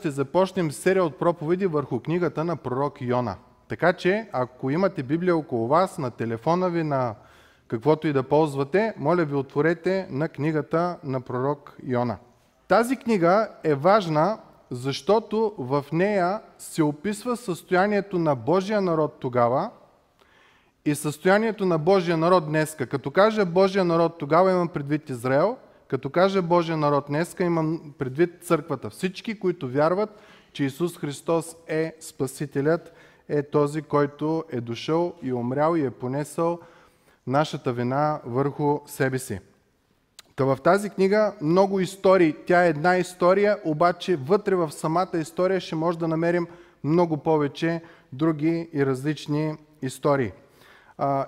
ще започнем серия от проповеди върху книгата на пророк Йона. Така че, ако имате Библия около вас, на телефона ви, на каквото и да ползвате, моля ви отворете на книгата на пророк Йона. Тази книга е важна, защото в нея се описва състоянието на Божия народ тогава и състоянието на Божия народ днеска. Като кажа Божия народ тогава имам предвид Израел, като кажа Божия народ днеска имам предвид църквата. Всички, които вярват, че Исус Христос е Спасителят, е този, който е дошъл и умрял и е понесъл нашата вина върху себе си. Та в тази книга много истории. Тя е една история, обаче вътре в самата история ще може да намерим много повече други и различни истории.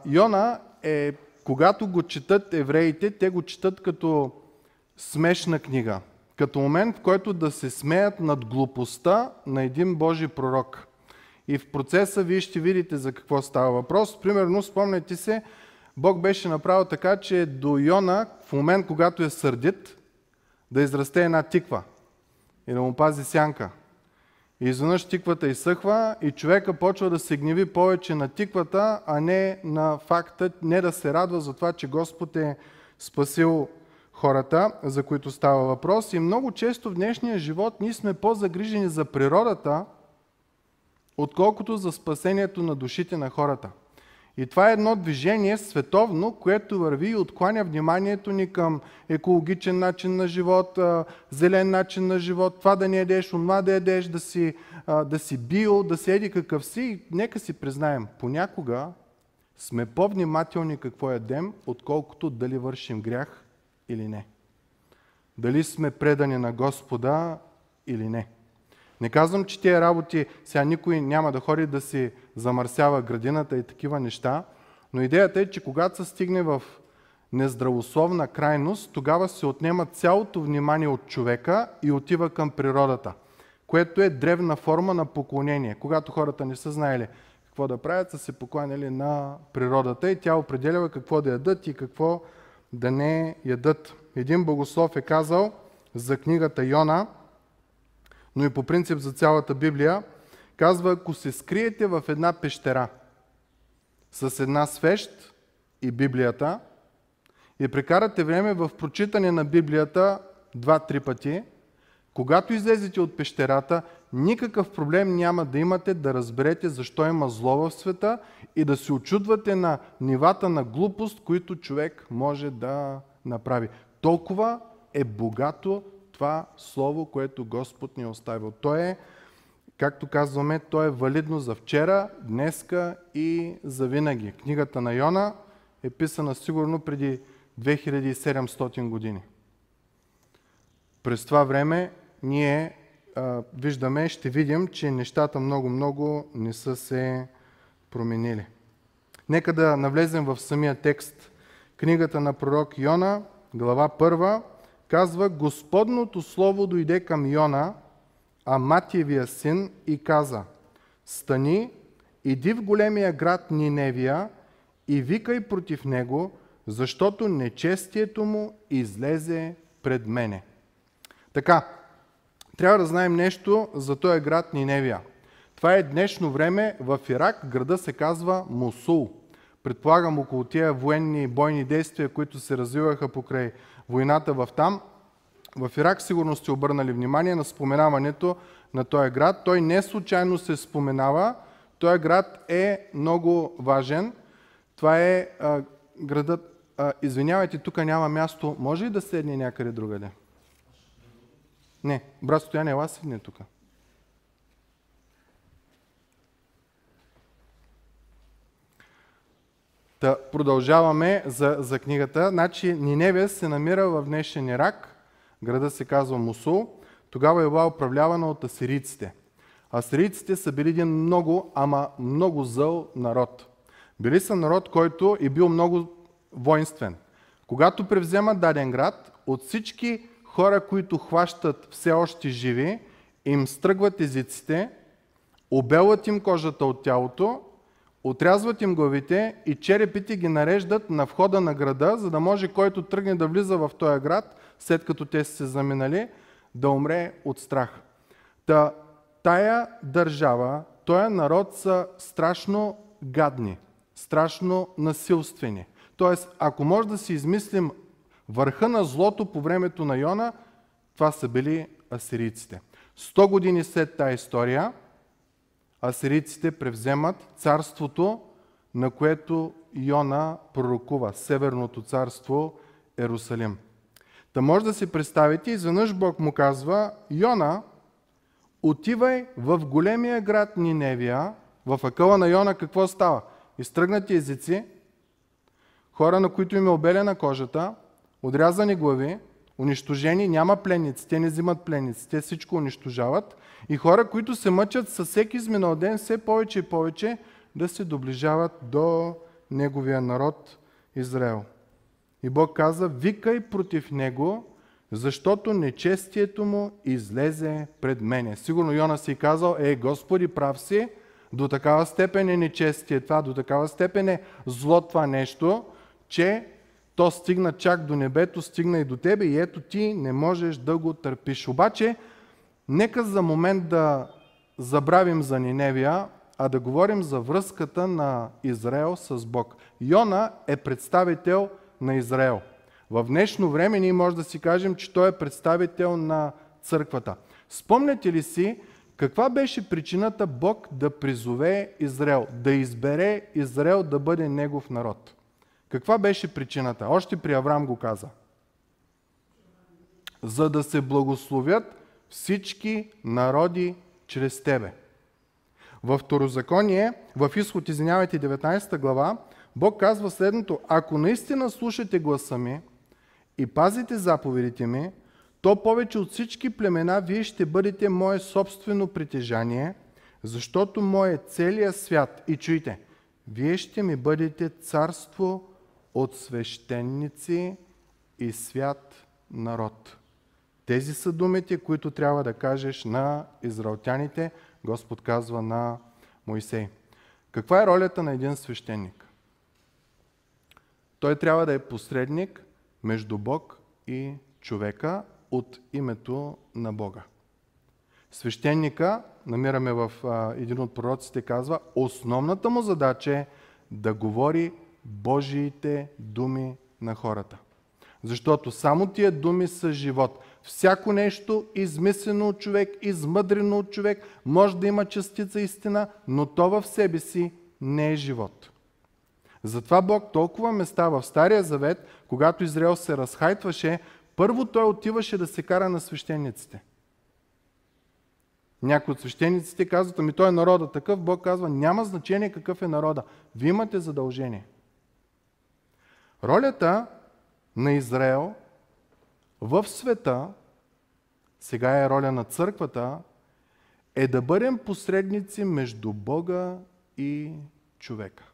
Йона е, когато го четат евреите, те го четат като смешна книга. Като момент, в който да се смеят над глупостта на един Божий пророк. И в процеса вие ще видите за какво става въпрос. Примерно, спомняте се, Бог беше направил така, че до Йона, в момент, когато е сърдит, да израсте една тиква и да му пази сянка. И изведнъж тиквата изсъхва и човека почва да се гневи повече на тиквата, а не на факта, не да се радва за това, че Господ е спасил хората, за които става въпрос. И много често в днешния живот ние сме по-загрижени за природата, отколкото за спасението на душите на хората. И това е едно движение световно, което върви и откланя вниманието ни към екологичен начин на живот, зелен начин на живот, това да не едеш, онова да едеш, да си, да си био, да си еди какъв си. И нека си признаем, понякога сме по-внимателни какво ядем, отколкото дали вършим грях или не. Дали сме предани на Господа или не. Не казвам, че тия работи, сега никой няма да ходи да си замърсява градината и такива неща, но идеята е, че когато се стигне в нездравословна крайност, тогава се отнема цялото внимание от човека и отива към природата, което е древна форма на поклонение. Когато хората не са знаели какво да правят, са се покланяли на природата и тя определява какво да ядат и какво да не ядат. Един богослов е казал за книгата Йона – но и по принцип за цялата Библия, казва, ако се скриете в една пещера с една свещ и Библията и прекарате време в прочитане на Библията два-три пъти, когато излезете от пещерата, никакъв проблем няма да имате да разберете защо има зло в света и да се очудвате на нивата на глупост, които човек може да направи. Толкова е богато това слово, което Господ ни е оставил. То е, както казваме, то е валидно за вчера, днеска и за винаги. Книгата на Йона е писана сигурно преди 2700 години. През това време ние виждаме, ще видим, че нещата много-много не са се променили. Нека да навлезем в самия текст. Книгата на пророк Йона, глава 1, казва, Господното слово дойде към Йона, а Матиевия син, и каза, стани, иди в големия град Ниневия и викай против него, защото нечестието му излезе пред мене. Така, трябва да знаем нещо за този град Ниневия. Това е днешно време в Ирак, града се казва Мусул. Предполагам около тия военни бойни действия, които се развиваха покрай войната в там. В Ирак сигурно сте обърнали внимание на споменаването на този град. Той не случайно се споменава. Този град е много важен. Това е а, градът... А, извинявайте, тук няма място. Може ли да седне някъде другаде? Не. Брат Стоян, ела седне тук. Та, продължаваме за, за книгата. Значи Ниневия се намира в днешен Ирак. Града се казва Мусул. Тогава е била управлявана от асирийците. Асирийците са били един много, ама много зъл народ. Били са народ, който е бил много воинствен. Когато превземат даден град, от всички хора, които хващат все още живи, им стръгват езиците, обелват им кожата от тялото Отрязват им главите и черепите ги нареждат на входа на града, за да може който тръгне да влиза в този град, след като те са се заминали, да умре от страх. Та, тая държава, този народ са страшно гадни, страшно насилствени. Тоест, ако може да си измислим върха на злото по времето на Йона, това са били асирийците. Сто години след тази история, асирийците превземат царството, на което Йона пророкува, Северното царство Ерусалим. Та може да си представите, изведнъж Бог му казва, Йона, отивай в големия град Ниневия, в акъла на Йона какво става? Изтръгнати езици, хора, на които им е обелена кожата, отрязани глави, унищожени, няма пленници, те не взимат пленници, те всичко унищожават. И хора, които се мъчат със всеки изминал ден все повече и повече да се доближават до неговия народ Израел. И Бог каза, викай против него, защото нечестието му излезе пред мене. Сигурно Йона си казал, е, Господи, прав си, до такава степен е нечестие това, до такава степен е зло това нещо, че то стигна чак до небето, стигна и до тебе и ето ти не можеш да го търпиш. Обаче, нека за момент да забравим за Ниневия, а да говорим за връзката на Израел с Бог. Йона е представител на Израел. В днешно време ние може да си кажем, че той е представител на църквата. Спомняте ли си каква беше причината Бог да призове Израел, да избере Израел да бъде негов народ? Каква беше причината? Още при Авраам го каза. За да се благословят всички народи чрез тебе. В Второзаконие, в изход, извинявайте, 19 глава, Бог казва следното. Ако наистина слушате гласа ми и пазите заповедите ми, то повече от всички племена вие ще бъдете мое собствено притежание, защото мое целия свят, и чуйте, вие ще ми бъдете царство от свещеници и свят народ. Тези са думите, които трябва да кажеш на израелтяните, Господ казва на Моисей. Каква е ролята на един свещеник? Той трябва да е посредник между Бог и човека от името на Бога. Свещеника, намираме в един от пророците, казва, основната му задача е да говори Божиите думи на хората. Защото само тия думи са живот. Всяко нещо, измислено от човек, измъдрено от човек, може да има частица истина, но то в себе си не е живот. Затова Бог толкова места в Стария Завет, когато Израел се разхайтваше, първо той отиваше да се кара на свещениците. Някои от свещениците казват, ами той е народа такъв, Бог казва, няма значение какъв е народа. Вие имате задължение. Ролята на Израел в света, сега е роля на църквата, е да бъдем посредници между Бога и човека.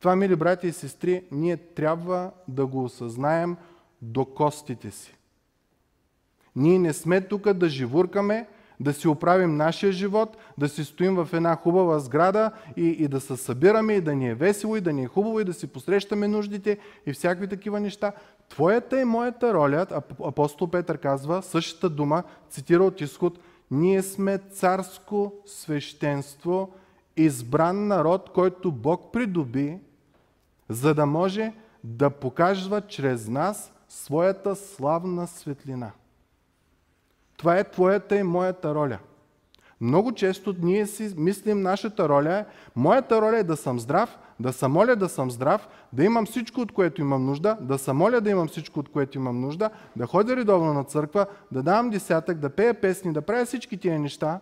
Това, мили брати и сестри, ние трябва да го осъзнаем до костите си. Ние не сме тук да живуркаме, да си оправим нашия живот, да си стоим в една хубава сграда и, и да се събираме, и да ни е весело, и да ни е хубаво, и да си посрещаме нуждите и всякакви такива неща. Твоята и моята роля, апостол Петър казва, същата дума, цитира от изход, ние сме царско свещенство, избран народ, който Бог придоби, за да може да показва чрез нас своята славна светлина. Това е твоята и моята роля. Много често ние си мислим, нашата роля е, моята роля е да съм здрав, да се моля да съм здрав, да имам всичко, от което имам нужда, да се моля да имам всичко, от което имам нужда, да ходя редовно на църква, да давам десятък, да пея песни, да правя всички тия неща,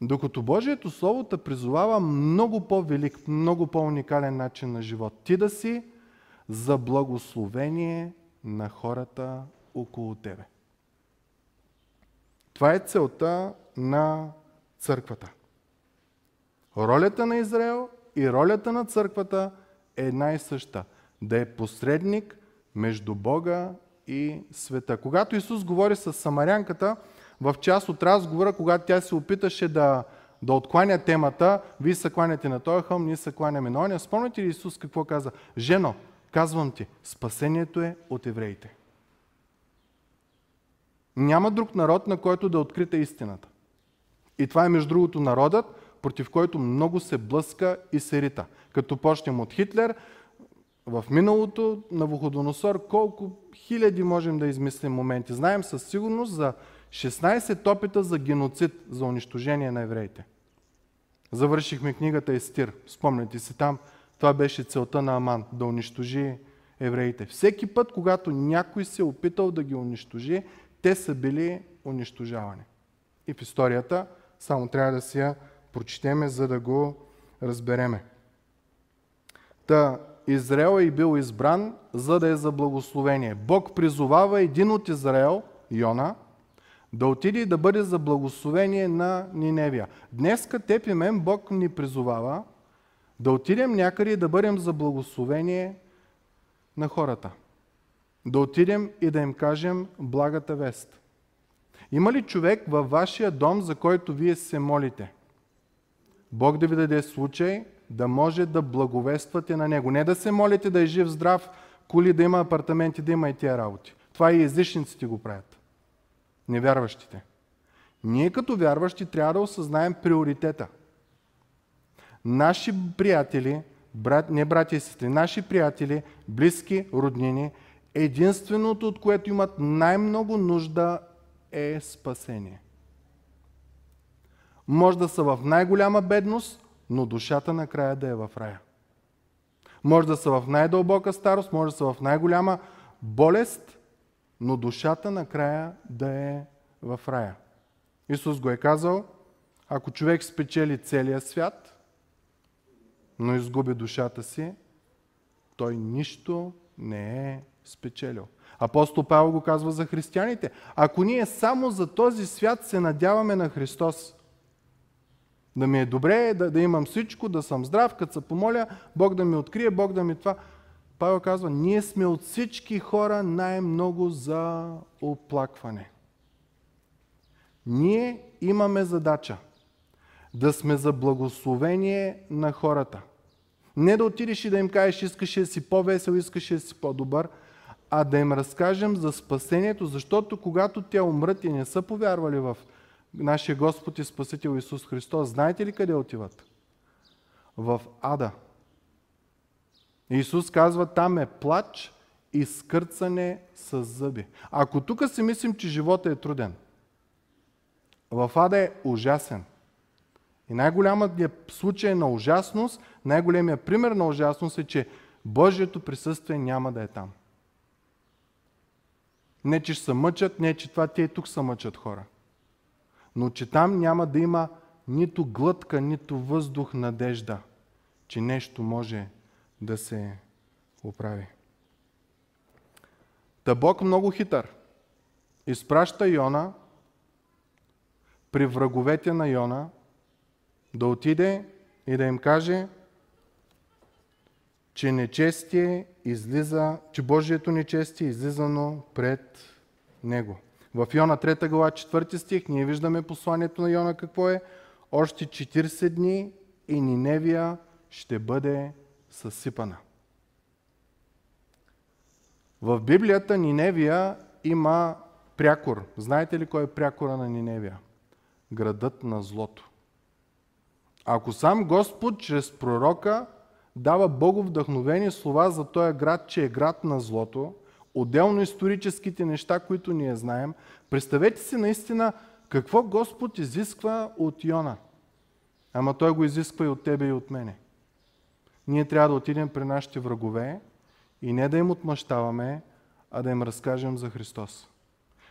докато Божието Слово те призовава много по-велик, много по-уникален начин на живот. Ти да си за благословение на хората около тебе. Това е целта на църквата. Ролята на Израел и ролята на църквата е една и съща. Да е посредник между Бога и света. Когато Исус говори с самарянката, в част от разговора, когато тя се опиташе да, да откланя темата, вие се кланяте на този хълм, ние се кланяме на оня. Спомняте ли Исус какво каза? Жено, казвам ти, спасението е от евреите. Няма друг народ, на който да е открита истината. И това е между другото народът, против който много се блъска и се рита. Като почнем от Хитлер, в миналото на Вуходоносор, колко хиляди можем да измислим моменти. Знаем със сигурност за 16 опита за геноцид, за унищожение на евреите. Завършихме книгата Естир. Спомняте си там, това беше целта на Аман, да унищожи евреите. Всеки път, когато някой се е опитал да ги унищожи, те са били унищожавани. И в историята само трябва да си я прочетеме, за да го разбереме. Та Израел е бил избран, за да е за благословение. Бог призовава един от Израел, Йона, да отиде и да бъде за благословение на Ниневия. Днеска теб и мен Бог ни призовава да отидем някъде и да бъдем за благословение на хората. Да отидем и да им кажем благата вест. Има ли човек във вашия дом, за който вие се молите? Бог да ви даде случай да може да благовествате на Него. Не да се молите да е жив, здрав, коли, да има апартаменти, да има и тия работи. Това и езичниците го правят. Невярващите. Ние като вярващи трябва да осъзнаем приоритета. Наши приятели, брат, не брати и сестри, наши приятели, близки, роднини, единственото, от което имат най-много нужда е спасение. Може да са в най-голяма бедност, но душата накрая да е в рая. Може да са в най-дълбока старост, може да са в най-голяма болест, но душата накрая да е в рая. Исус го е казал, ако човек спечели целия свят, но изгуби душата си, той нищо не е спечелил. Апостол Павел го казва за християните. Ако ние само за този свят се надяваме на Христос, да ми е добре, да, да имам всичко, да съм здрав, като се помоля, Бог да ми открие, Бог да ми това. Павел казва, ние сме от всички хора най-много за оплакване. Ние имаме задача да сме за благословение на хората. Не да отидеш и да им кажеш, искаш да си по-весел, искаш да си по-добър, а да им разкажем за спасението, защото когато те умрат и не са повярвали в нашия Господ и Спасител Исус Христос, знаете ли къде отиват? В ада. Исус казва, там е плач и скърцане с зъби. Ако тук си мислим, че живота е труден, в ада е ужасен. И най-голямият случай на ужасност, най-големият пример на ужасност е, че Божието присъствие няма да е там. Не, че ще се мъчат, не, че това те и тук се мъчат хора. Но че там няма да има нито глътка, нито въздух надежда, че нещо може да се оправи. Та Бог много хитър. Изпраща Йона при враговете на Йона да отиде и да им каже, че нечестие излиза, че Божието нечестие е излизано пред него. В Йона 3 глава 4 стих ние виждаме посланието на Йона какво е. Още 40 дни и Ниневия ще бъде съсипана. В Библията Ниневия има прякор. Знаете ли кой е прякора на Ниневия? Градът на злото. Ако сам Господ чрез пророка дава Богов вдъхновени слова за този град, че е град на злото, отделно историческите неща, които ние знаем, представете си наистина какво Господ изисква от Йона. Ама Той го изисква и от тебе и от мене. Ние трябва да отидем при нашите врагове и не да им отмъщаваме, а да им разкажем за Христос.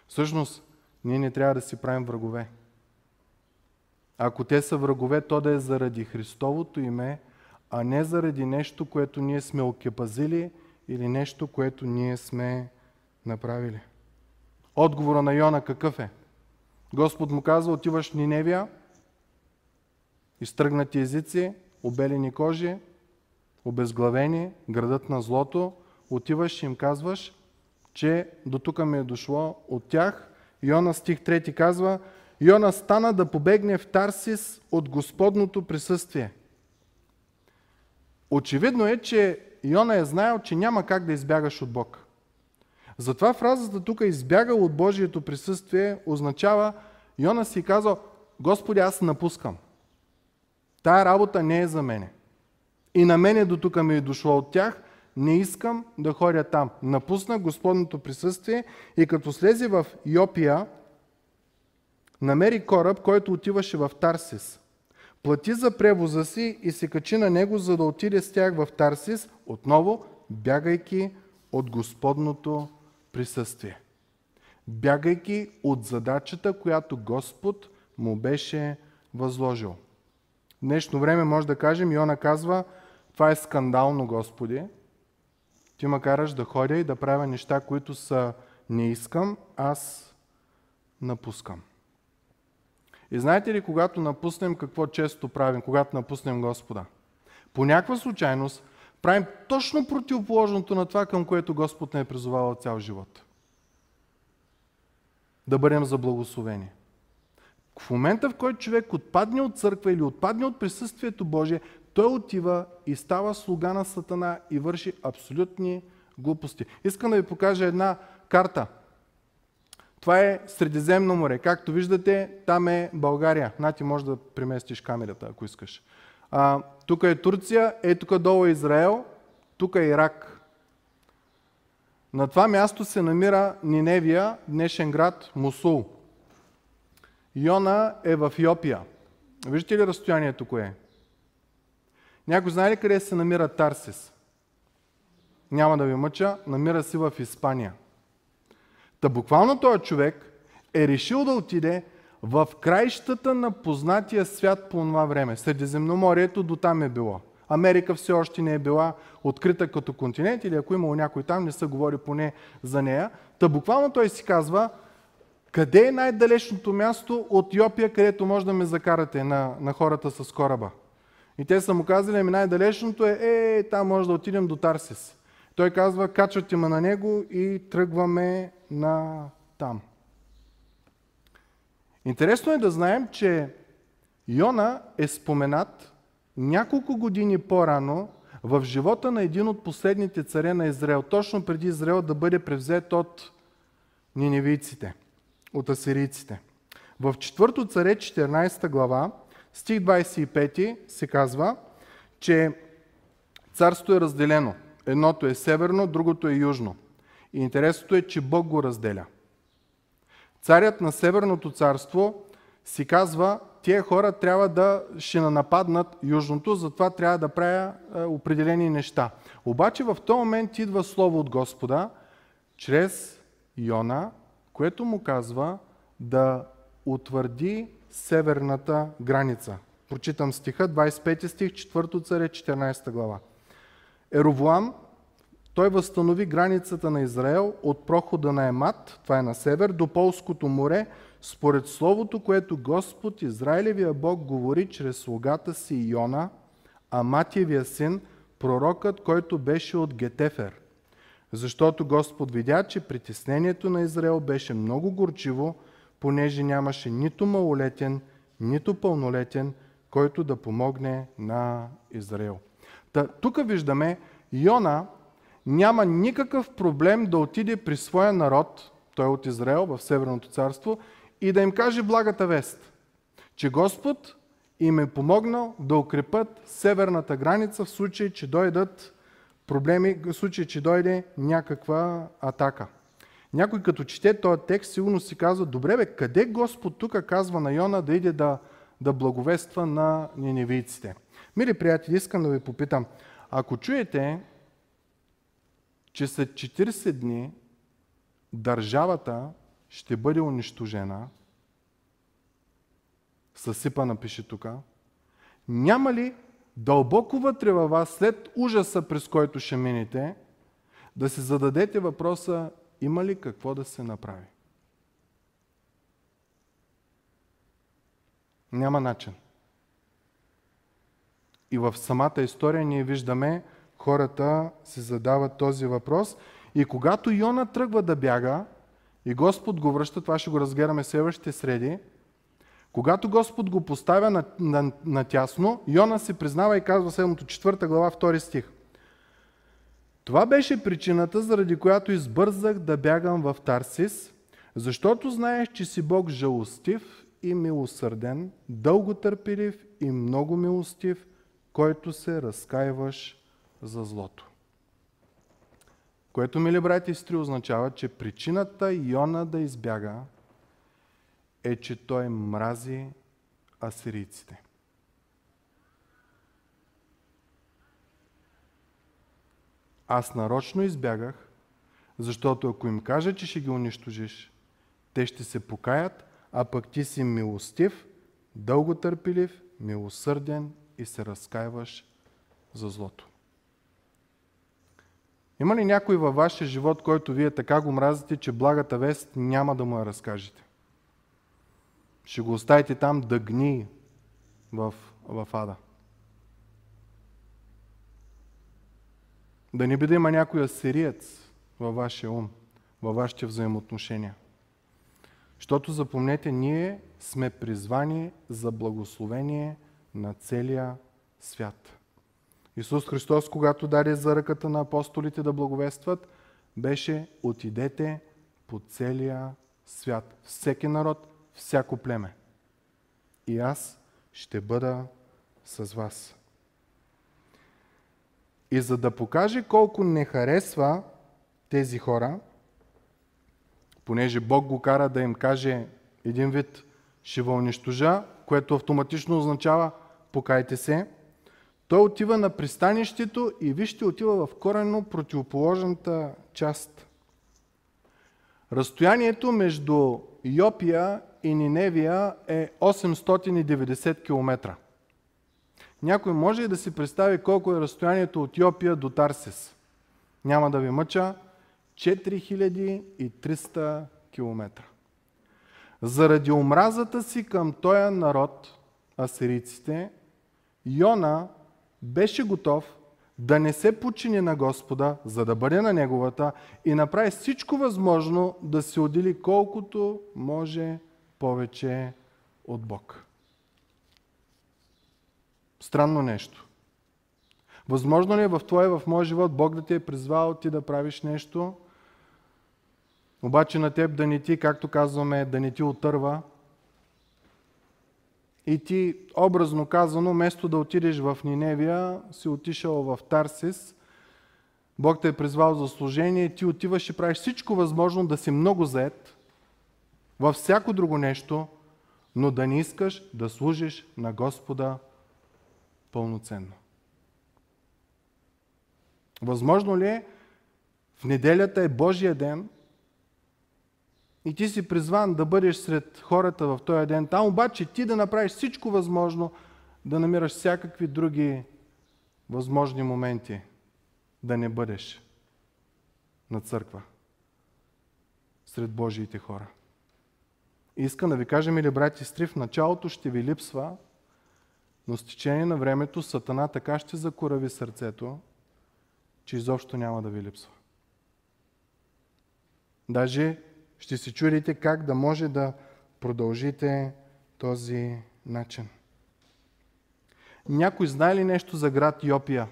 Всъщност, ние не трябва да си правим врагове. Ако те са врагове, то да е заради Христовото име, а не заради нещо, което ние сме окепазили или нещо, което ние сме направили. Отговора на Йона какъв е? Господ му казва, отиваш в Ниневия, изтръгнати езици, обелени кожи, обезглавени, градът на злото, отиваш и им казваш, че до тук ми е дошло от тях. Йона стих 3 казва, Йона стана да побегне в Тарсис от Господното присъствие. Очевидно е, че Йона е знаел, че няма как да избягаш от Бог. Затова фразата тук избягал от Божието присъствие означава Йона си казал, Господи, аз напускам. Тая работа не е за мене. И на мене до тук ми е дошло от тях, не искам да ходя там. Напусна Господното присъствие и като слезе в Йопия, намери кораб, който отиваше в Тарсис. Плати за превоза си и се качи на него, за да отиде с тях в Тарсис, отново бягайки от Господното присъствие. Бягайки от задачата, която Господ му беше възложил. В днешно време може да кажем, Йона казва, това е скандално, Господи. Ти ме караш да ходя и да правя неща, които са не искам, аз напускам. И знаете ли, когато напуснем, какво често правим, когато напуснем Господа? По някаква случайност правим точно противоположното на това, към което Господ не е призовавал цял живот. Да бъдем за благословение. В момента, в който човек отпадне от църква или отпадне от присъствието Божие, той отива и става слуга на Сатана и върши абсолютни глупости. Искам да ви покажа една карта. Това е Средиземно море. Както виждате, там е България. Нати, може да преместиш камерата, ако искаш. А, тук е Турция, е тук долу е Израел, тук е Ирак. На това място се намира Ниневия, днешен град Мусул. Йона е в Йопия. Виждате ли разстоянието кое е? Някой знае ли къде се намира Тарсис? Няма да ви мъча, намира се в Испания. Та буквално този човек е решил да отиде в краищата на познатия свят по това време. Средиземноморието до там е било. Америка все още не е била открита като континент или ако имало някой там, не се говори поне за нея. Та буквално той си казва, къде е най-далечното място от Йопия, където може да ме закарате на, на хората с кораба? И те са му казали, ами най-далечното е, е, там може да отидем до Тарсис. Той казва, качвате ме на него и тръгваме на там. Интересно е да знаем, че Йона е споменат няколко години по-рано в живота на един от последните царе на Израел, точно преди Израел да бъде превзет от ниневийците, от асирийците. В 4 царе 14 глава, стих 25 се казва, че царството е разделено. Едното е северно, другото е южно. И интересното е, че Бог го разделя. Царят на Северното царство си казва, тия хора трябва да ще нападнат Южното, затова трябва да правя е, определени неща. Обаче в този момент идва слово от Господа, чрез Йона, което му казва да утвърди северната граница. Прочитам стиха, 25 стих, 4 царе, 14 глава. Еровоам той възстанови границата на Израел от прохода на Емат, това е на север, до Полското море, според словото, което Господ, Израилевия Бог, говори чрез слугата си Йона, Аматиевия син, пророкът, който беше от Гетефер. Защото Господ видя, че притеснението на Израел беше много горчиво, понеже нямаше нито малолетен, нито пълнолетен, който да помогне на Израел. Та, тук виждаме, Йона няма никакъв проблем да отиде при своя народ, той е от Израел, в Северното царство, и да им каже благата вест, че Господ им е помогнал да укрепят северната граница в случай, че дойдат проблеми, в случай, че дойде някаква атака. Някой като чете този текст, сигурно си казва, добре бе, къде Господ тук казва на Йона да иде да, да благовества на ниневийците? Мили приятели, искам да ви попитам, ако чуете че след 40 дни държавата ще бъде унищожена, съсипана пише тук, няма ли дълбоко вътре във вас, след ужаса, през който ще минете, да се зададете въпроса, има ли какво да се направи? Няма начин. И в самата история ние виждаме, хората се задават този въпрос. И когато Йона тръгва да бяга, и Господ го връща, това ще го разгледаме следващите среди, когато Господ го поставя на, на, на тясно, Йона се признава и казва следното, четвърта глава, втори стих. Това беше причината, заради която избързах да бягам в Тарсис, защото знаеш, че си Бог жалостив и милосърден, дълготърпелив и много милостив, който се разкаиваш за злото. Което, мили брати и сестри, означава, че причината Йона да избяга е, че той мрази асирийците. Аз нарочно избягах, защото ако им кажа, че ще ги унищожиш, те ще се покаят, а пък ти си милостив, дълготърпелив, милосърден и се разкаиваш за злото. Има ли някой във вашия живот, който вие така го мразите, че благата вест няма да му я разкажете? Ще го оставите там да гни в, в ада. Да не би да има някой асириец във вашия ум, във вашите взаимоотношения. Защото запомнете, ние сме призвани за благословение на целия свят. Исус Христос, когато даде за ръката на апостолите да благовестват, беше отидете по целия свят. Всеки народ, всяко племе. И аз ще бъда с вас. И за да покаже колко не харесва тези хора, понеже Бог го кара да им каже един вид ще унищожа, което автоматично означава покайте се, той отива на пристанището и вижте отива в коренно противоположната част. Разстоянието между Йопия и Ниневия е 890 км. Някой може и да си представи колко е разстоянието от Йопия до Тарсис. Няма да ви мъча. 4300 км. Заради омразата си към този народ, асирийците, Йона беше готов да не се почини на Господа, за да бъде на Неговата и направи всичко възможно да се отдели колкото може повече от Бог. Странно нещо. Възможно ли е в твоя, в моя живот Бог да те е призвал ти да правиш нещо, обаче на теб да не ти, както казваме, да не ти отърва, и ти, образно казано, вместо да отидеш в Ниневия, си отишъл в Тарсис, Бог те е призвал за служение, ти отиваш и правиш всичко възможно да си много заед във всяко друго нещо, но да не искаш да служиш на Господа пълноценно. Възможно ли е? В неделята е Божия ден и ти си призван да бъдеш сред хората в този ден там, обаче ти да направиш всичко възможно да намираш всякакви други възможни моменти да не бъдеш на църква сред Божиите хора. И искам да ви кажа, мили брати и в началото ще ви липсва но с течение на времето Сатана така ще закорави сърцето, че изобщо няма да ви липсва. Даже ще се чудите как да може да продължите този начин. Някой знае ли нещо за град Йопия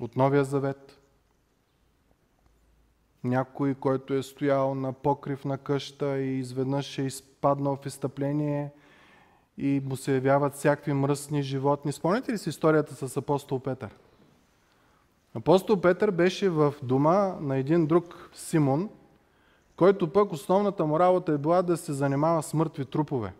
от Новия Завет? Някой, който е стоял на покрив на къща и изведнъж е изпаднал в изтъпление и му се явяват всякакви мръсни животни. Спомняте ли си историята с апостол Петър? Апостол Петър беше в дома на един друг Симон, който пък основната му работа е била да се занимава с мъртви трупове.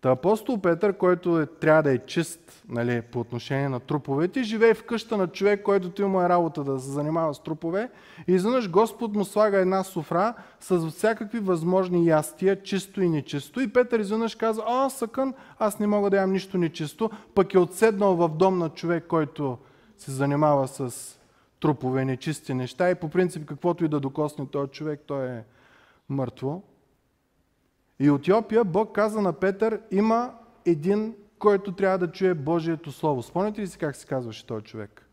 Та апостол Петър, който е, трябва да е чист нали, по отношение на труповете, живее в къща на човек, който ти му е работа да се занимава с трупове. И изведнъж Господ му слага една суфра с всякакви възможни ястия, чисто и нечисто. И Петър изведнъж казва, а, съкън, аз не мога да ям нищо нечисто, пък е отседнал в дом на човек, който се занимава с трупове, нечисти неща и по принцип каквото и да докосне този човек, той е мъртво. И от Йопия Бог каза на Петър, има един, който трябва да чуе Божието Слово. Спомняте ли си как се казваше този човек?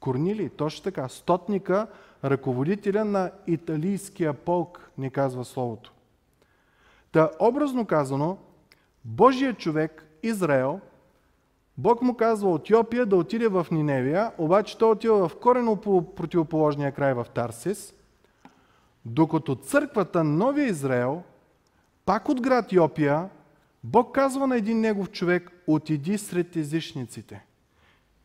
Корнили, точно така. Стотника, ръководителя на италийския полк, ни казва Словото. Та, образно казано, Божия човек, Израел, Бог му казва от Йопия да отиде в Ниневия, обаче той отива в корено по противоположния край в Тарсис, докато църквата Новия Израел, пак от град Йопия, Бог казва на един негов човек, отиди сред езичниците.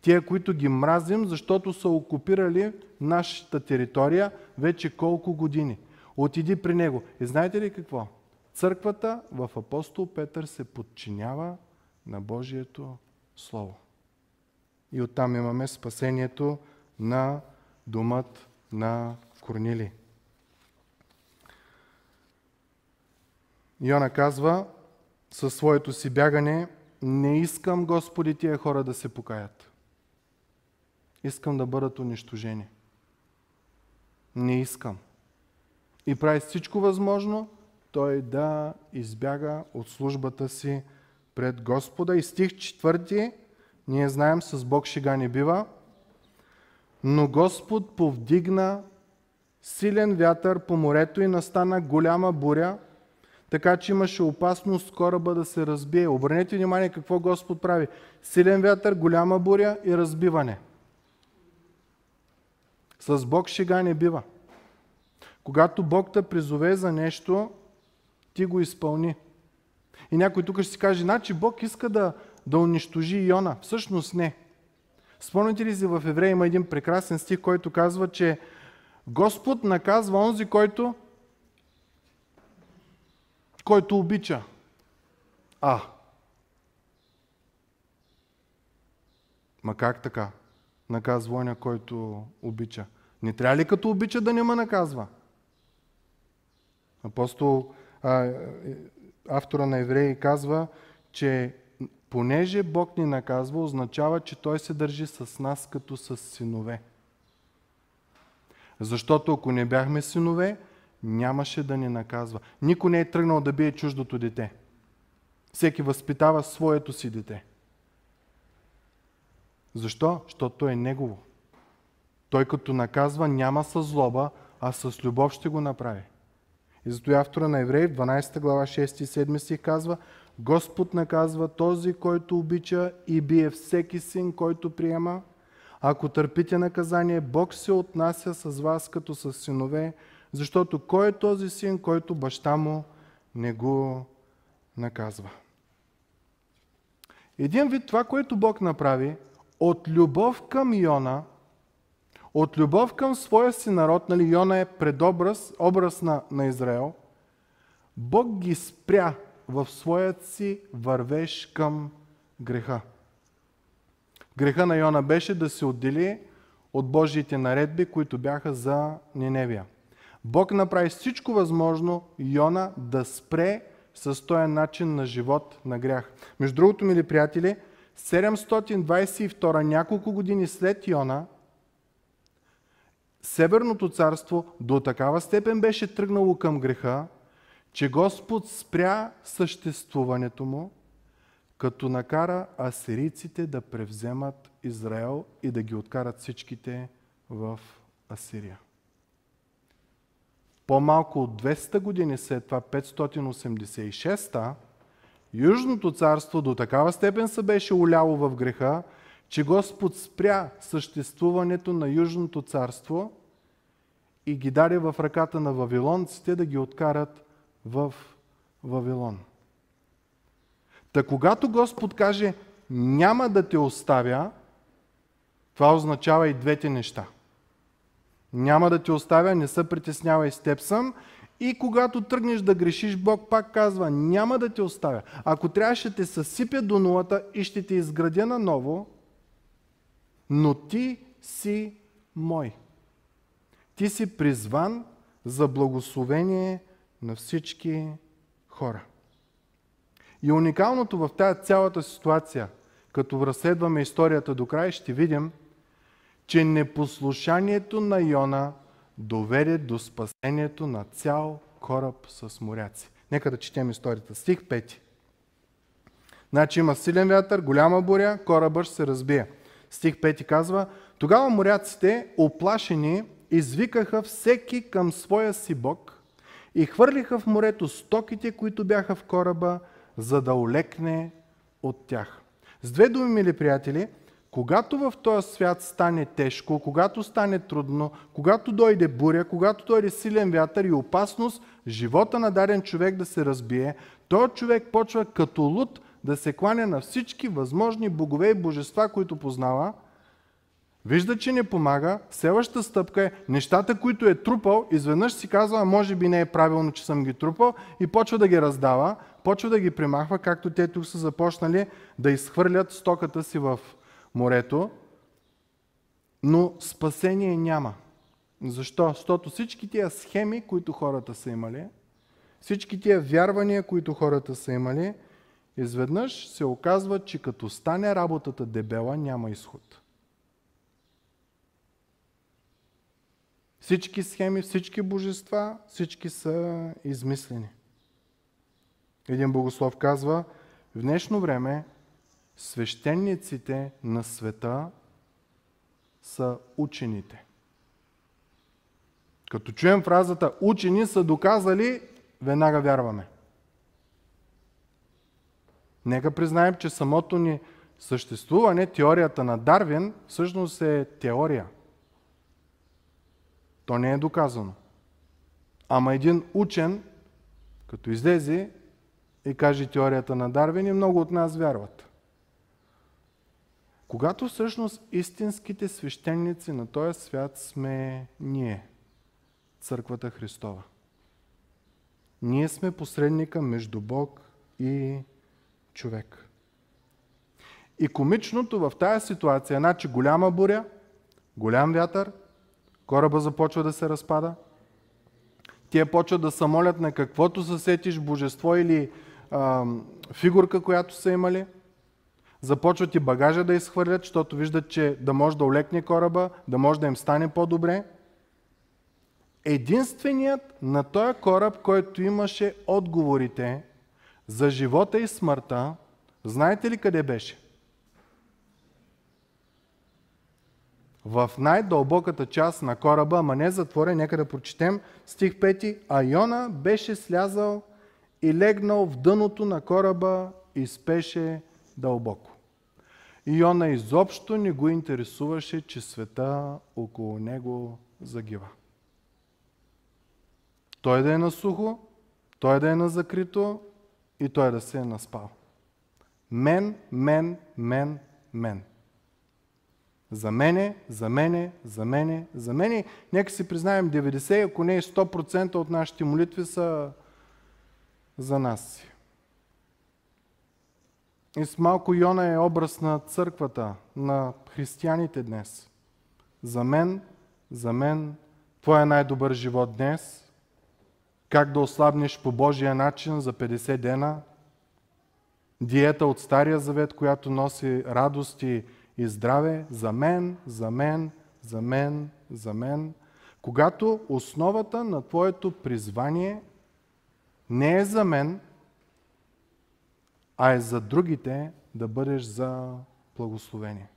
Тия, които ги мразим, защото са окупирали нашата територия вече колко години. Отиди при него. И знаете ли какво? Църквата в апостол Петър се подчинява на Божието Слово. И оттам имаме спасението на думът на Корнили. Йона казва със своето си бягане, не искам, Господи, тия хора да се покаят. Искам да бъдат унищожени. Не искам. И прави всичко възможно той да избяга от службата си пред Господа. И стих четвърти, ние знаем, с Бог шега не бива, но Господ повдигна силен вятър по морето и настана голяма буря, така че имаше опасност кораба да се разбие. Обърнете внимание какво Господ прави. Силен вятър, голяма буря и разбиване. С Бог шега не бива. Когато Бог те призове за нещо, ти го изпълни. И някой тук ще си каже, значи Бог иска да, да унищожи Йона. Всъщност не. Спомните ли си в Еврея има един прекрасен стих, който казва, че Господ наказва онзи, който, който обича. А. Ма как така? Наказва оня, който обича. Не трябва ли като обича да не ме наказва? Апостол, а, автора на Евреи казва, че понеже Бог ни наказва, означава, че Той се държи с нас като с синове. Защото ако не бяхме синове, нямаше да ни наказва. Никой не е тръгнал да бие чуждото дете. Всеки възпитава своето си дете. Защо? Защото то е негово. Той като наказва няма с злоба, а с любов ще го направи. И зато автора на Евреи в 12 глава 6 и 7 стих казва Господ наказва този, който обича и бие всеки син, който приема. Ако търпите наказание, Бог се отнася с вас като с синове, защото кой е този син, който баща му не го наказва? Един вид това, което Бог направи, от любов към Йона, от любов към своя си народ, нали, Йона е предобраз, образ на, на Израел, Бог ги спря в своят си вървеж към греха. Греха на Йона беше да се отдели от Божиите наредби, които бяха за Ниневия. Бог направи всичко възможно Йона да спре с този начин на живот на грях. Между другото, мили приятели, 722, няколко години след Йона, Северното царство до такава степен беше тръгнало към греха, че Господ спря съществуването му, като накара асирийците да превземат Израел и да ги откарат всичките в Асирия. По-малко от 200 години след това, 586-та, Южното царство до такава степен се беше уляло в греха, че Господ спря съществуването на Южното царство и ги даде в ръката на вавилонците да ги откарат в Вавилон. Та когато Господ каже няма да те оставя, това означава и двете неща. Няма да те оставя, не се притеснявай с теб съм. И когато тръгнеш да грешиш, Бог пак казва, няма да те оставя. Ако трябваше те съсипя до нулата и ще те изградя наново, но ти си мой. Ти си призван за благословение на всички хора. И уникалното в тази цялата ситуация, като разследваме историята до край, ще видим, че непослушанието на Йона доведе до спасението на цял кораб с моряци. Нека да четем историята. Стих 5. Значи има силен вятър, голяма буря, корабът ще се разбие. Стих 5 казва, тогава моряците, оплашени, извикаха всеки към своя си бог и хвърлиха в морето стоките, които бяха в кораба, за да олекне от тях. С две думи, мили приятели, когато в този свят стане тежко, когато стане трудно, когато дойде буря, когато дойде силен вятър и опасност, живота на даден човек да се разбие, този човек почва като луд да се кланя на всички възможни богове и божества, които познава, вижда, че не помага, следващата стъпка е нещата, които е трупал, изведнъж си казва, може би не е правилно, че съм ги трупал и почва да ги раздава, почва да ги примахва, както те тук са започнали да изхвърлят стоката си в морето, но спасение няма. Защо? Защото всички тия схеми, които хората са имали, всички тия вярвания, които хората са имали, изведнъж се оказва, че като стане работата дебела, няма изход. Всички схеми, всички божества, всички са измислени. Един богослов казва, в днешно време свещениците на света са учените. Като чуем фразата учени са доказали, веднага вярваме. Нека признаем, че самото ни съществуване, теорията на Дарвин, всъщност е теория. То не е доказано. Ама един учен, като излезе и каже теорията на Дарвин, и много от нас вярват. Когато всъщност истинските свещеници на този свят сме ние, Църквата Христова. Ние сме посредника между Бог и човек. И комичното в тази ситуация, значи голяма буря, голям вятър, кораба започва да се разпада, тия почват да се молят на каквото съсетиш божество или а, фигурка, която са имали – започват и багажа да изхвърлят, защото виждат, че да може да олекне кораба, да може да им стане по-добре. Единственият на този кораб, който имаше отговорите за живота и смъртта, знаете ли къде беше? В най-дълбоката част на кораба, ама не затворен, нека да прочетем стих 5. А Йона беше слязал и легнал в дъното на кораба и спеше дълбоко. И Йона изобщо не го интересуваше, че света около него загива. Той да е на сухо, той да е на закрито и той да се е наспал. Мен, мен, мен, мен. За мене, за мене, за мене, за мене. Нека си признаем 90, ако не 100% от нашите молитви са за нас си. И с малко Йона е образ на църквата, на християните днес. За мен, за мен, твой е най-добър живот днес. Как да ослабнеш по Божия начин за 50 дена. Диета от Стария Завет, която носи радост и, и здраве. За мен, за мен, за мен, за мен. Когато основата на твоето призвание не е за мен, а е за другите да бъдеш за благословение.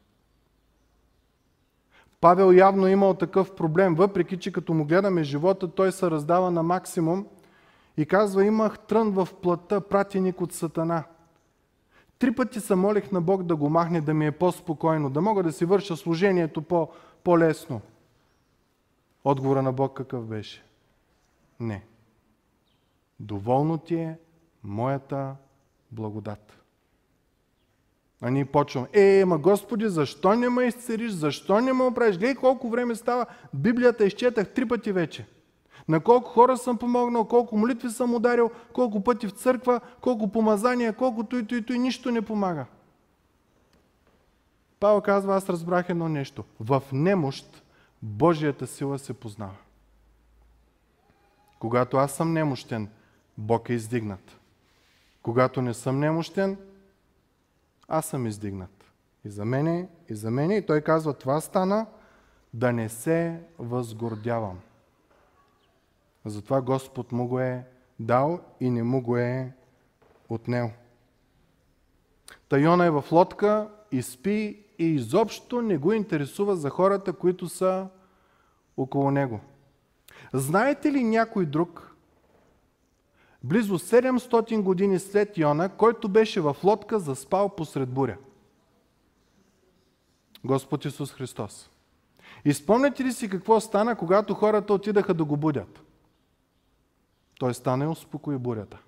Павел явно имал такъв проблем, въпреки че като му гледаме живота, той се раздава на максимум и казва, имах трън в плътта, пратеник от Сатана. Три пъти се молих на Бог да го махне, да ми е по-спокойно, да мога да си върша служението по- по-лесно. Отговора на Бог какъв беше? Не. Доволно ти е моята благодат. А ние почваме, е, ма Господи, защо не ме изцериш, защо не ме оправиш? Гледай колко време става, Библията изчетах три пъти вече. На колко хора съм помогнал, колко молитви съм ударил, колко пъти в църква, колко помазания, колко и то и нищо не помага. Павел казва, аз разбрах едно нещо. В немощ Божията сила се познава. Когато аз съм немощен, Бог е издигнат. Когато не съм немощен, аз съм издигнат. И за мене, и за мене. И той казва, това стана да не се възгордявам. Затова Господ му го е дал и не му го е отнел. Тайона е в лодка и спи и изобщо не го интересува за хората, които са около него. Знаете ли някой друг, близо 700 години след Йона, който беше в лодка заспал посред буря. Господ Исус Христос. И ли си какво стана, когато хората отидаха да го будят? Той стана и успокои бурята.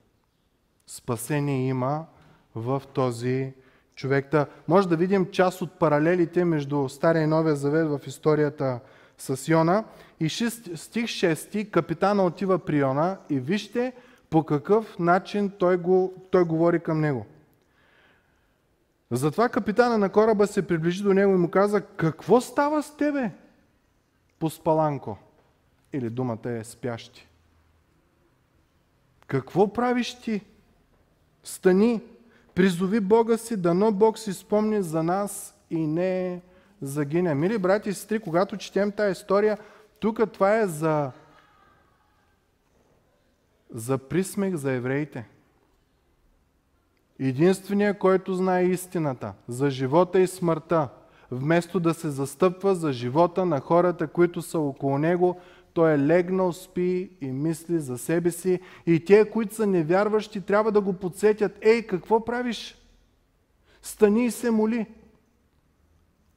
Спасение има в този човек. Та, може да видим част от паралелите между Стария и Новия Завет в историята с Йона. И стих 6, капитана отива при Йона и вижте по какъв начин той, го, той говори към него. Затова капитана на кораба се приближи до него и му каза, какво става с тебе? Поспаланко. Или думата е спящи. Какво правиш ти? Стани, призови Бога си, дано Бог си спомни за нас и не загине. Мили брати и сестри, когато четем тази история, тук това е за, за присмех за евреите. Единственият, който знае истината за живота и смъртта, вместо да се застъпва за живота на хората, които са около него, той е легнал, спи и мисли за себе си. И те, които са невярващи, трябва да го подсетят. Ей, какво правиш? Стани и се моли.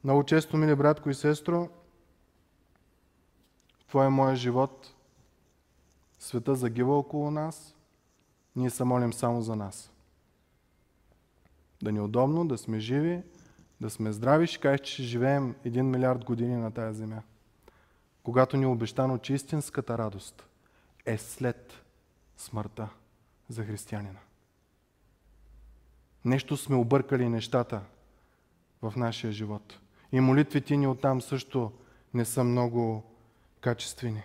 Много често, мили братко и сестро, Твоя е моя живот. Света загива около нас. Ние се молим само за нас. Да ни е удобно, да сме живи, да сме здрави. Ще кажеш, че ще живеем един милиард години на тая земя. Когато ни е обещано, че истинската радост е след смъртта за християнина. Нещо сме объркали нещата в нашия живот. И молитвите ни оттам също не са много качествени.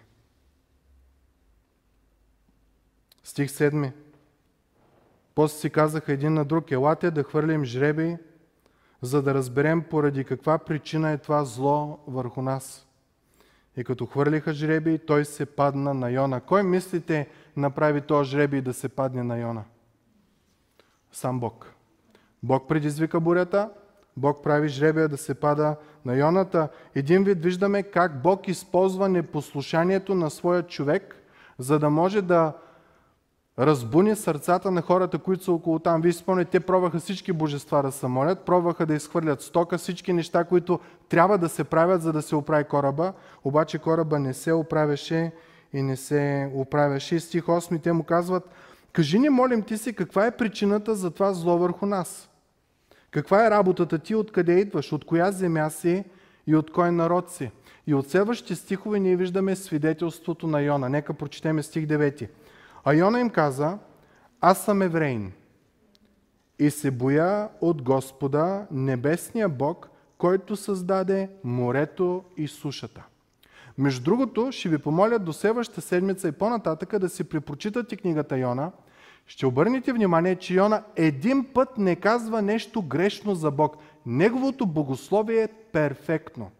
Стих 7. После си казаха един на друг, елате да хвърлим жребий, за да разберем поради каква причина е това зло върху нас. И като хвърлиха жребий, той се падна на Йона. Кой мислите направи този жребий да се падне на Йона? Сам Бог. Бог предизвика бурята, Бог прави жребия да се пада на Йоната. Един вид виждаме как Бог използва непослушанието на своя човек, за да може да разбуни сърцата на хората, които са около там. Вие спомняте, те пробваха всички божества да се молят, пробваха да изхвърлят стока, всички неща, които трябва да се правят, за да се оправи кораба. Обаче кораба не се оправяше и не се оправяше. Стих 8 те му казват, кажи ни, молим ти си, каква е причината за това зло върху нас? Каква е работата ти, откъде идваш, от коя земя си и от кой народ си? И от следващите стихове ние виждаме свидетелството на Йона. Нека прочетем стих 9. А Йона им каза, аз съм еврейн и се боя от Господа, небесния Бог, който създаде морето и сушата. Между другото, ще ви помоля до следващата седмица и по-нататъка да си препрочитате книгата Йона – ще обърнете внимание, че Йона един път не казва нещо грешно за Бог. Неговото богословие е перфектно.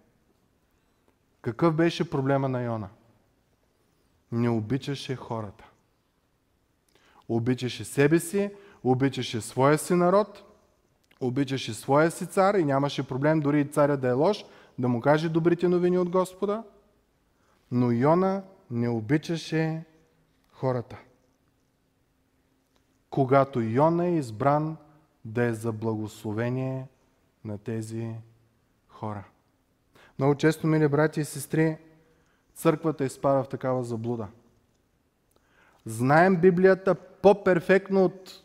Какъв беше проблема на Йона? Не обичаше хората. Обичаше себе си, обичаше своя си народ, обичаше своя си цар и нямаше проблем дори и царя да е лош, да му каже добрите новини от Господа. Но Йона не обичаше хората когато Йона е избран да е за благословение на тези хора. Много често, мили брати и сестри, църквата изпада в такава заблуда. Знаем Библията по-перфектно от,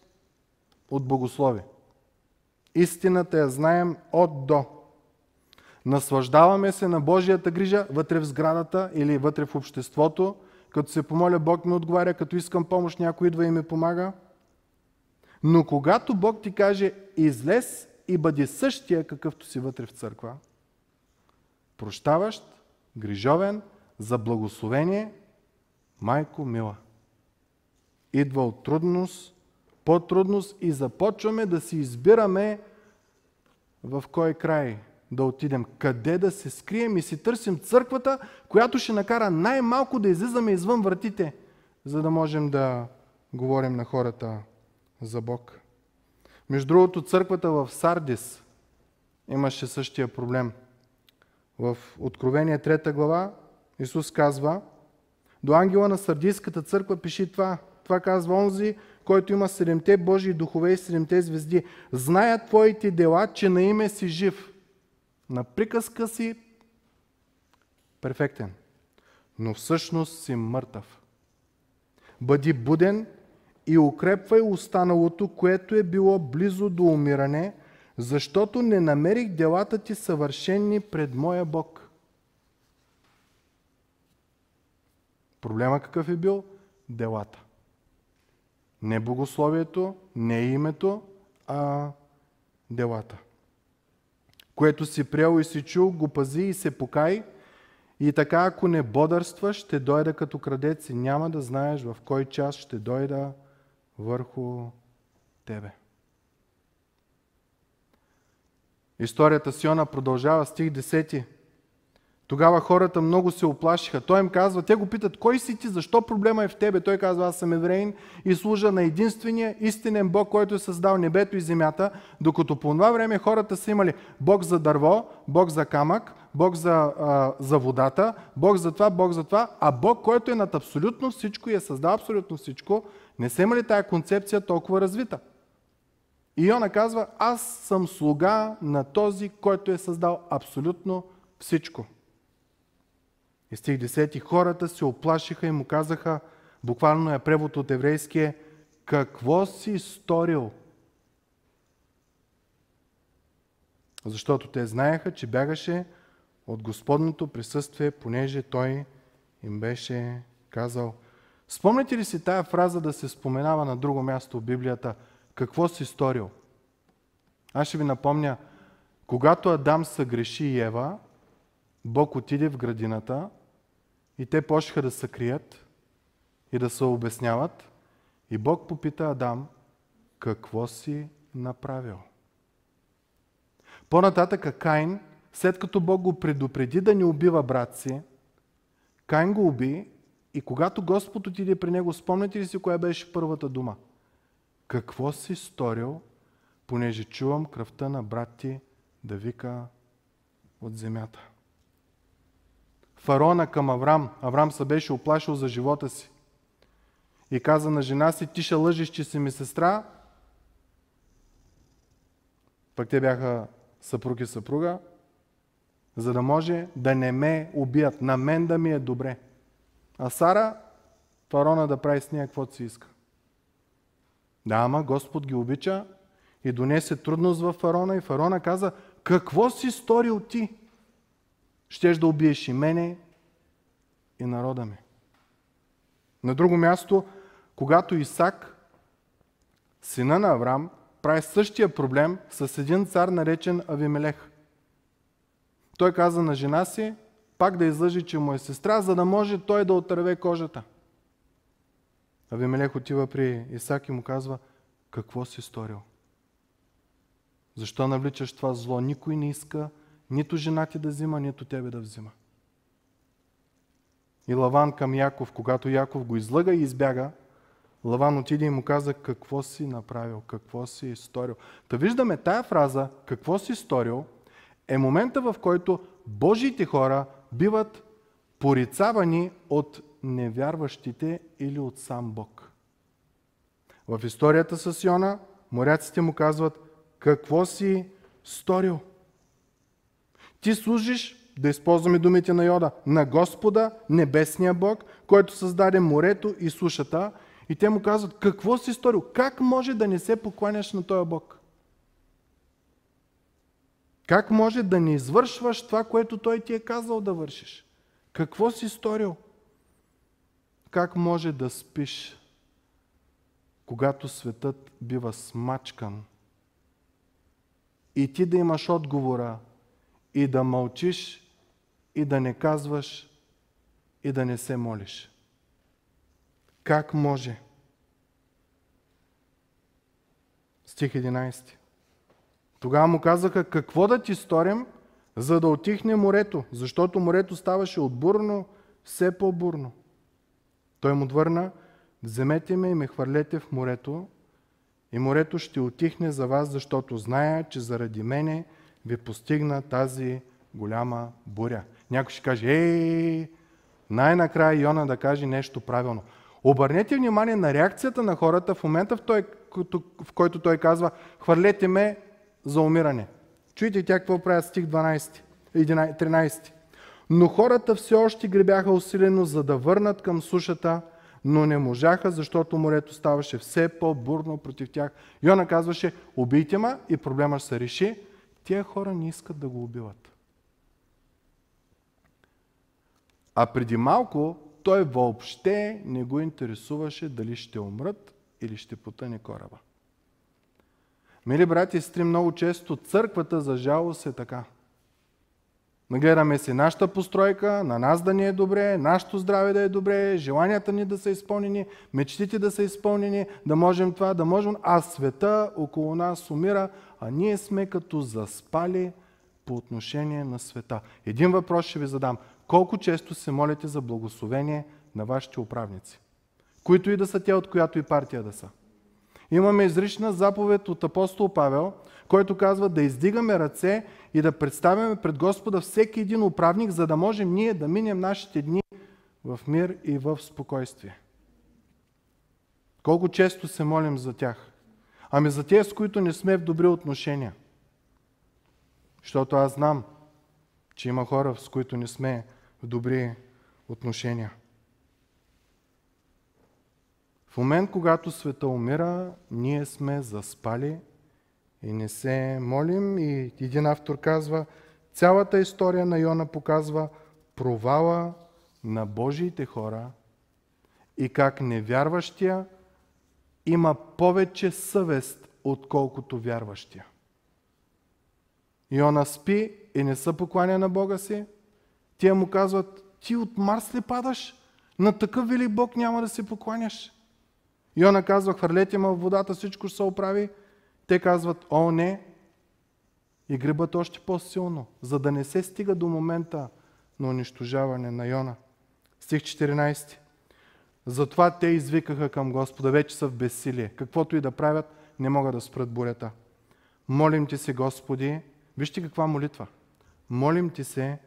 от богослови. Истината я знаем от до. Наслаждаваме се на Божията грижа вътре в сградата или вътре в обществото. Като се помоля, Бог ми отговаря, като искам помощ, някой идва и ми помага – но когато Бог ти каже, излез и бъди същия, какъвто си вътре в църква, прощаващ, грижовен, за благословение, майко мила. Идва от трудност, по-трудност и започваме да си избираме в кой край да отидем, къде да се скрием и си търсим църквата, която ще накара най-малко да излизаме извън вратите, за да можем да говорим на хората за Бог. Между другото, църквата в Сардис имаше същия проблем. В Откровение 3 глава Исус казва, до ангела на Сардийската църква пиши това. Това казва онзи, който има седемте Божии духове и седемте звезди. Зная твоите дела, че на име си жив, на приказка си перфектен, но всъщност си мъртъв. Бъди буден и укрепвай останалото, което е било близо до умиране, защото не намерих делата ти съвършенни пред моя Бог. Проблема какъв е бил? Делата. Не богословието, не името, а делата. Което си приел и си чул, го пази и се покай. И така, ако не бодърстваш, ще дойда като крадец и няма да знаеш в кой час ще дойда върху тебе. Историята с Йона продължава стих 10. Тогава хората много се оплашиха. Той им казва, те го питат, кой си ти, защо проблема е в тебе? Той казва, аз съм евреин и служа на единствения истинен Бог, който е създал небето и земята, докато по това време хората са имали Бог за дърво, Бог за камък, Бог за, а, за водата, Бог за това, Бог за това, а Бог, който е над абсолютно всичко и е създал абсолютно всичко, не са имали тая концепция толкова развита. И Йона казва, аз съм слуга на този, който е създал абсолютно всичко. И стих 10. Хората се оплашиха и му казаха, буквално е превод от еврейския, какво си сторил? Защото те знаеха, че бягаше от Господното присъствие, понеже Той им беше казал. Спомняте ли си тая фраза да се споменава на друго място в Библията? Какво си сторил? Аз ще ви напомня, когато Адам съгреши Ева, Бог отиде в градината и те почнаха да се крият и да се обясняват. И Бог попита Адам, какво си направил? По-нататъка Кайн, след като Бог го предупреди да не убива брат си, Кайн го уби и когато Господ отиде при него, спомняте ли си коя беше първата дума? Какво си сторил, понеже чувам кръвта на брат ти да вика от земята? Фараона към Аврам. Аврам се беше оплашил за живота си. И каза на жена си, ти ще лъжиш, че си ми сестра. Пък те бяха съпруг и съпруга, за да може да не ме убият, на мен да ми е добре. А Сара, фарона да прави с нея каквото си иска. Да, ама Господ ги обича и донесе трудност в фарона и фарона каза, какво си сторил ти? Щеш да убиеш и мене, и народа ми. На друго място, когато Исак, сина на Авраам, прави същия проблем с един цар, наречен Авимелех. Той каза на жена си, пак да излъжи, че му е сестра, за да може той да отърве кожата. Авимелех отива при Исак и му казва, какво си сторил? Защо навличаш това зло? Никой не иска нито жена ти да взима, нито тебе да взима. И Лаван към Яков, когато Яков го излъга и избяга, Лаван отиде и му каза какво си направил, какво си сторил. Та виждаме тая фраза, какво си сторил, е момента в който Божиите хора биват порицавани от невярващите или от сам Бог. В историята с Йона моряците му казват какво си сторил. Ти служиш, да използваме думите на Йода, на Господа, небесния Бог, който създаде морето и сушата. И те му казват, какво си сторил? Как може да не се покланяш на този Бог? Как може да не извършваш това, което Той ти е казал да вършиш? Какво си сторил? Как може да спиш, когато светът бива смачкан? И ти да имаш отговора, и да мълчиш, и да не казваш, и да не се молиш. Как може? Стих 11. Тогава му казаха, какво да ти сторим, за да отихне морето, защото морето ставаше от бурно, все по-бурно. Той му отвърна, вземете ме и ме хвърлете в морето, и морето ще отихне за вас, защото зная, че заради мене ви постигна тази голяма буря. Някой ще каже, ей, най-накрая Йона да каже нещо правилно. Обърнете внимание на реакцията на хората в момента, в, той, в който той казва, хвърлете ме за умиране. Чуйте тя какво правят стих 12, 11, 13. Но хората все още гребяха усилено, за да върнат към сушата, но не можаха, защото морето ставаше все по-бурно против тях. Йона казваше, убийте ма и проблема ще се реши. Тия хора не искат да го убиват. А преди малко той въобще не го интересуваше дали ще умрат или ще потъне кораба. Мили брати и сестри, много често църквата за жалост е така. Нагледаме си нашата постройка, на нас да ни е добре, нашето здраве да е добре, желанията ни да са изпълнени, мечтите да са изпълнени, да можем това, да можем, а света около нас умира, а ние сме като заспали по отношение на света. Един въпрос ще ви задам. Колко често се молите за благословение на вашите управници? Които и да са те, от която и партия да са. Имаме изрична заповед от апостол Павел, който казва да издигаме ръце и да представяме пред Господа всеки един управник, за да можем ние да минем нашите дни в мир и в спокойствие. Колко често се молим за тях? Ами за тези, с които не сме в добри отношения. Защото аз знам, че има хора, с които не сме в добри отношения. В момент, когато света умира, ние сме заспали и не се молим. И един автор казва, цялата история на Йона показва провала на Божиите хора и как невярващия има повече съвест, отколкото вярващия. Йона спи и не се покланя на Бога си. Тия му казват, ти от Марс ли падаш? На такъв велик Бог няма да се покланяш. Йона казва, хвърлете ме в водата, всичко ще се оправи. Те казват, о не, и гребат още по-силно, за да не се стига до момента на унищожаване на Йона. Стих 14. Затова те извикаха към Господа, вече са в безсилие. Каквото и да правят, не могат да спрат бурята. Молим ти се, Господи, вижте каква молитва. Молим ти се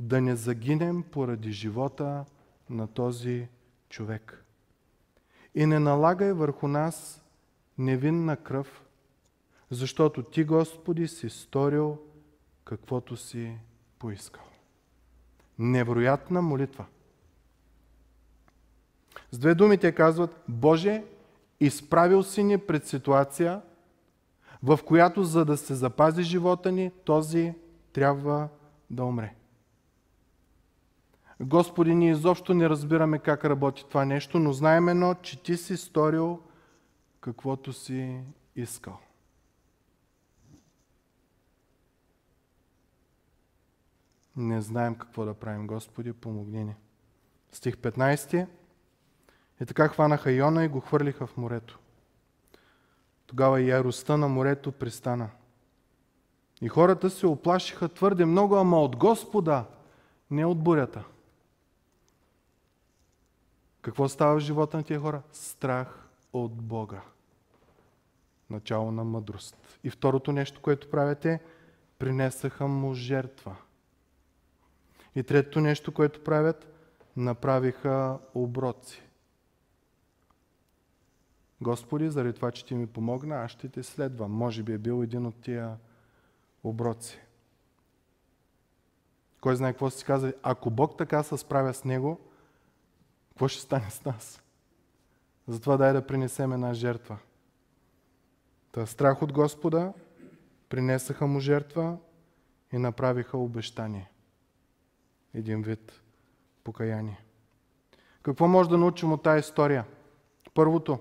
да не загинем поради живота на този човек. И не налагай върху нас невинна кръв, защото Ти, Господи, си сторил каквото си поискал. Невероятна молитва. С две думи те казват, Боже, изправил си ни пред ситуация, в която за да се запази живота ни, този трябва да умре. Господи, ние изобщо не разбираме как работи това нещо, но знаем едно, че Ти си сторил каквото си искал. Не знаем какво да правим, Господи, помогни ни. Стих 15. И така хванаха Йона и го хвърлиха в морето. Тогава и яростта на морето пристана. И хората се оплашиха твърде много, ама от Господа, не от бурята. Какво става в живота на тия хора? Страх от Бога. Начало на мъдрост. И второто нещо, което правите, принесаха му жертва. И третото нещо, което правят, направиха оброци. Господи, заради това, че ти ми помогна, аз ще те следвам. Може би е бил един от тия оброци. Кой знае какво си казва? Ако Бог така се справя с него, какво ще стане с нас? Затова дай да принесем една жертва. Та страх от Господа, принесаха му жертва и направиха обещание. Един вид покаяние. Какво може да научим от тази история? Първото,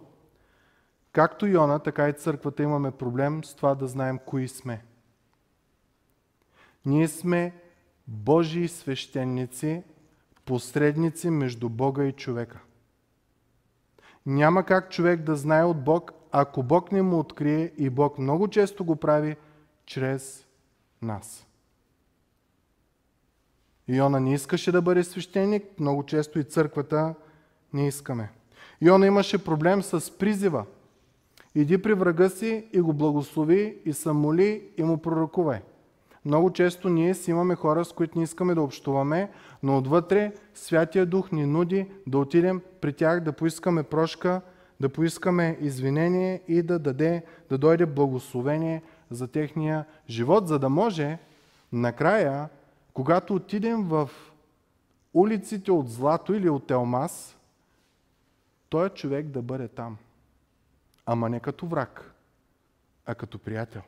както Йона, така и църквата имаме проблем с това да знаем кои сме. Ние сме Божии свещеници, посредници между Бога и човека. Няма как човек да знае от Бог, ако Бог не му открие и Бог много често го прави чрез нас. Йона не искаше да бъде свещеник, много често и църквата не искаме. Йона имаше проблем с призива. Иди при врага си и го благослови и самоли и му пророкувай. Много често ние си имаме хора, с които не искаме да общуваме, но отвътре Святия Дух ни нуди да отидем при тях, да поискаме прошка, да поискаме извинение и да, даде, да дойде благословение за техния живот, за да може накрая, когато отидем в улиците от злато или от елмаз, той човек да бъде там. Ама не като враг, а като приятел.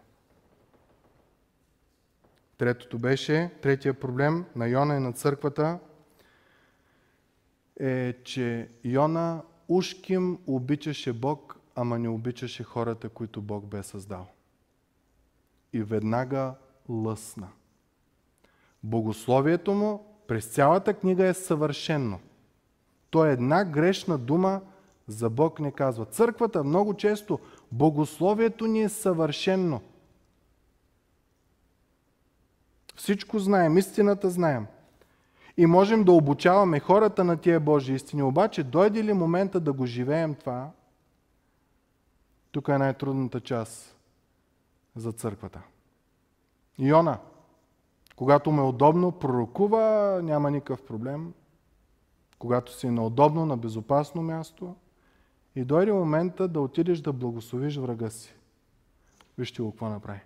Третото беше, третия проблем на Йона и на църквата е, че Йона ушким обичаше Бог, ама не обичаше хората, които Бог бе създал. И веднага лъсна. Богословието му през цялата книга е съвършено. То е една грешна дума за Бог не казва. Църквата много често, богословието ни е съвършено. Всичко знаем, истината знаем. И можем да обучаваме хората на тия Божии истини. Обаче дойде ли момента да го живеем това, тук е най-трудната част за църквата. Иона, когато му е удобно, пророкува, няма никакъв проблем. Когато си на удобно, на безопасно място. И дойде момента да отидеш да благословиш врага си. Вижте го какво направи.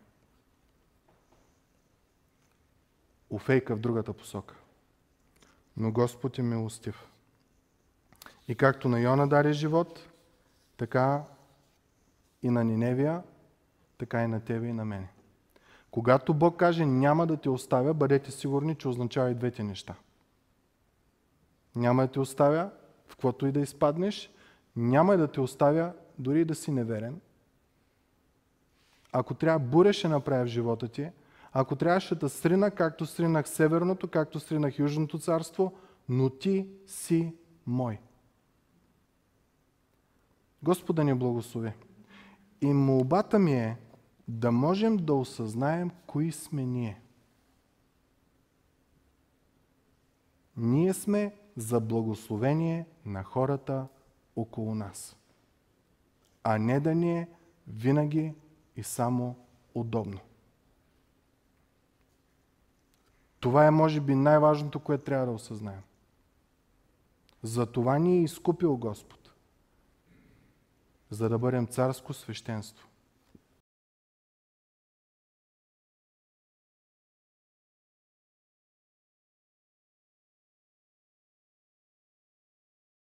Уфейка в другата посока. Но Господ е милостив. И както на Йона даде живот, така и на Ниневия, така и на тебе и на мене. Когато Бог каже няма да те оставя, бъдете сигурни, че означава и двете неща. Няма да те оставя, в каквото и да изпаднеш, няма да те оставя дори да си неверен. Ако трябва буря ще направя в живота ти, ако трябваше да срина, както сринах Северното, както сринах Южното царство, но ти си мой. Господа ни благослови. И молбата ми е да можем да осъзнаем кои сме ние. Ние сме за благословение на хората около нас, а не да ни е винаги и само удобно. Това е, може би, най-важното, което трябва да осъзнаем. За това ни е изкупил Господ, за да бъдем царско свещенство